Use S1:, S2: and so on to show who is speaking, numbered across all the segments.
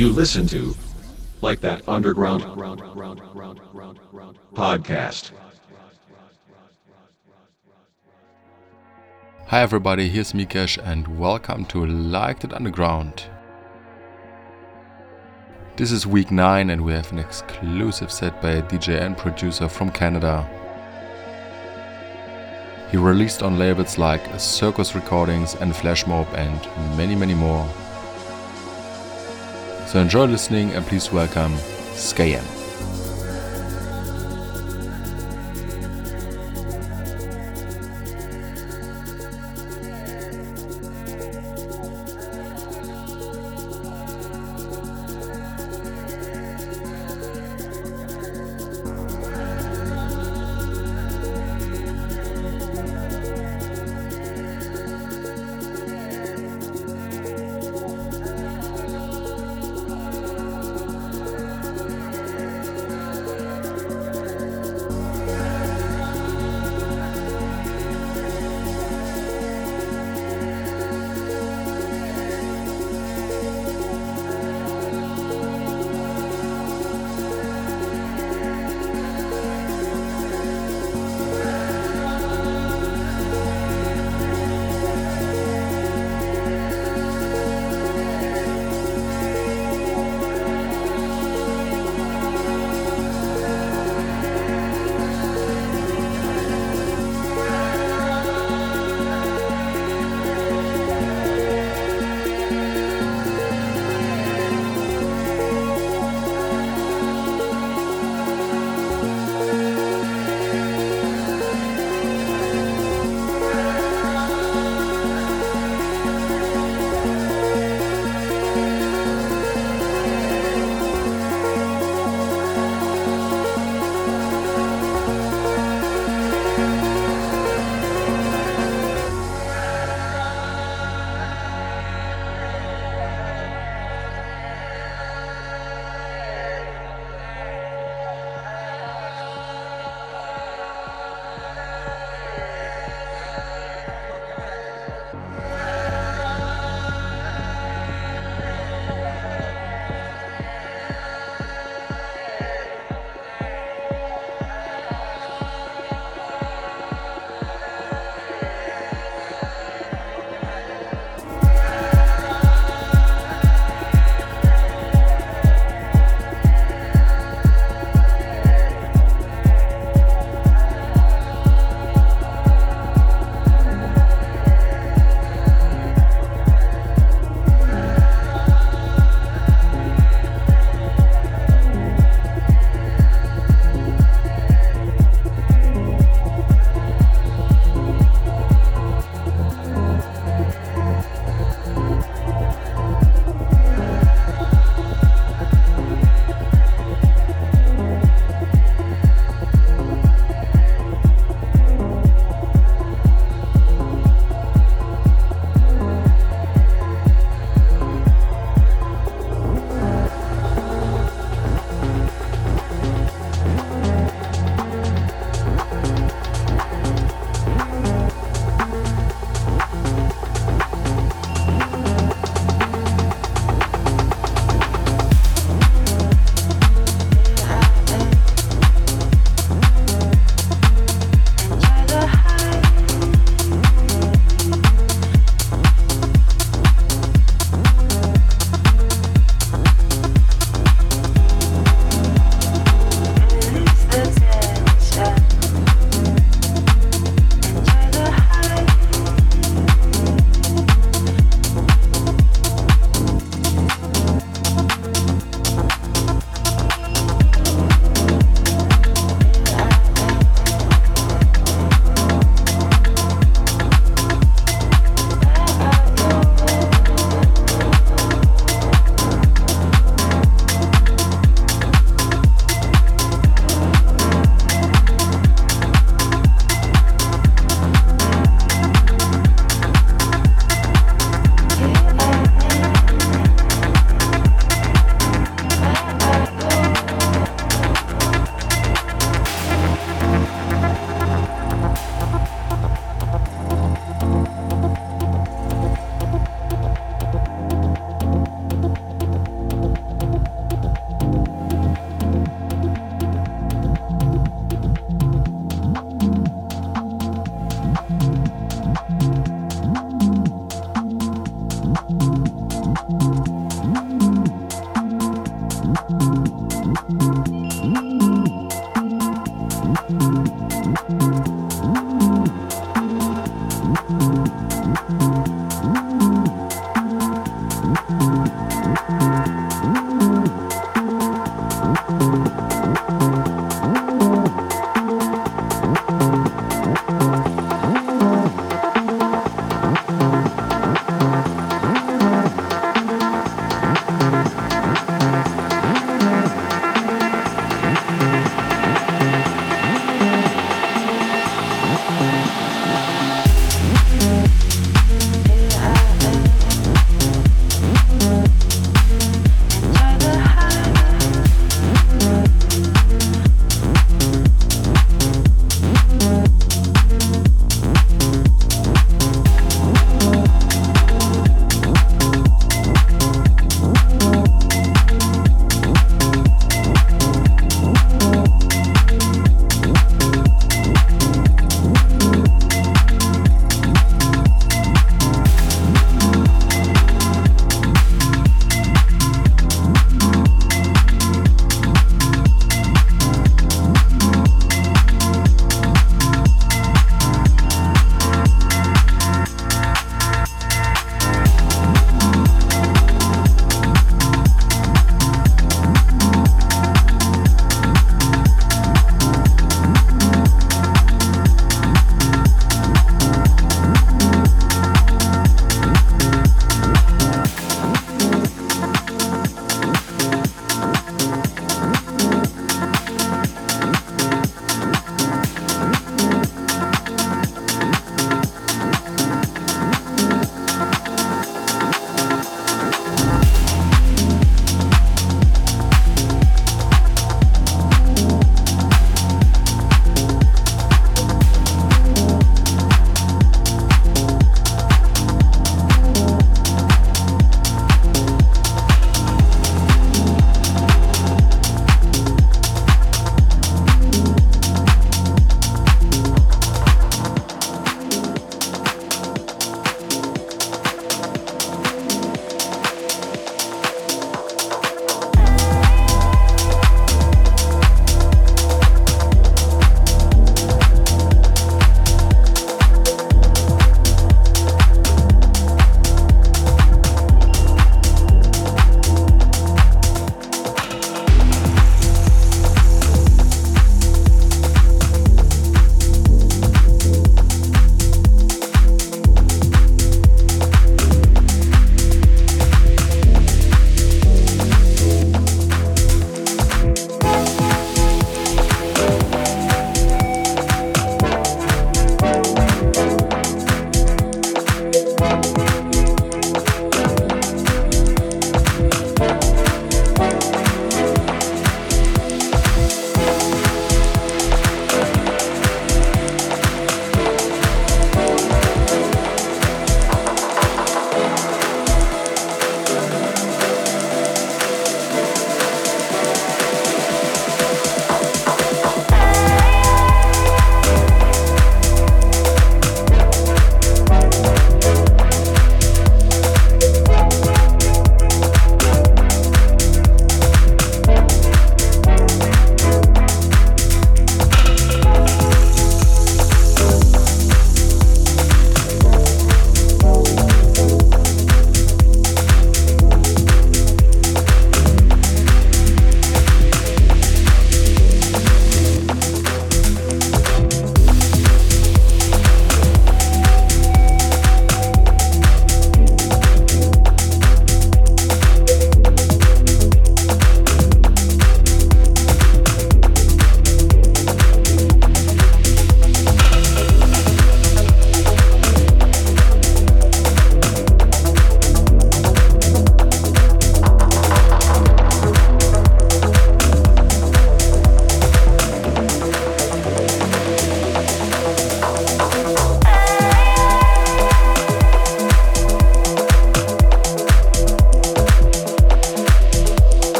S1: you listen to, like that underground podcast.
S2: Hi everybody, here's Mikesh and welcome to Like That Underground. This is week 9 and we have an exclusive set by a DJ and producer from Canada. He released on labels like Circus Recordings and Flashmob and many many more. So enjoy listening and please welcome Skayen.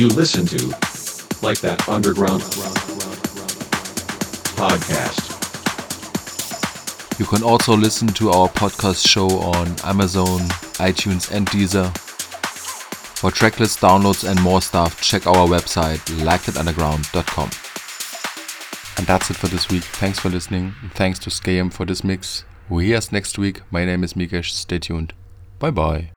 S1: You listen to like that underground podcast.
S2: You can also listen to our podcast show on Amazon, iTunes, and Deezer. For tracklist downloads and more stuff, check our website likethatunderground.com. And that's it for this week. Thanks for listening. Thanks to Scam for this mix. We'll hear us next week. My name is Mikesh. Stay tuned. Bye bye.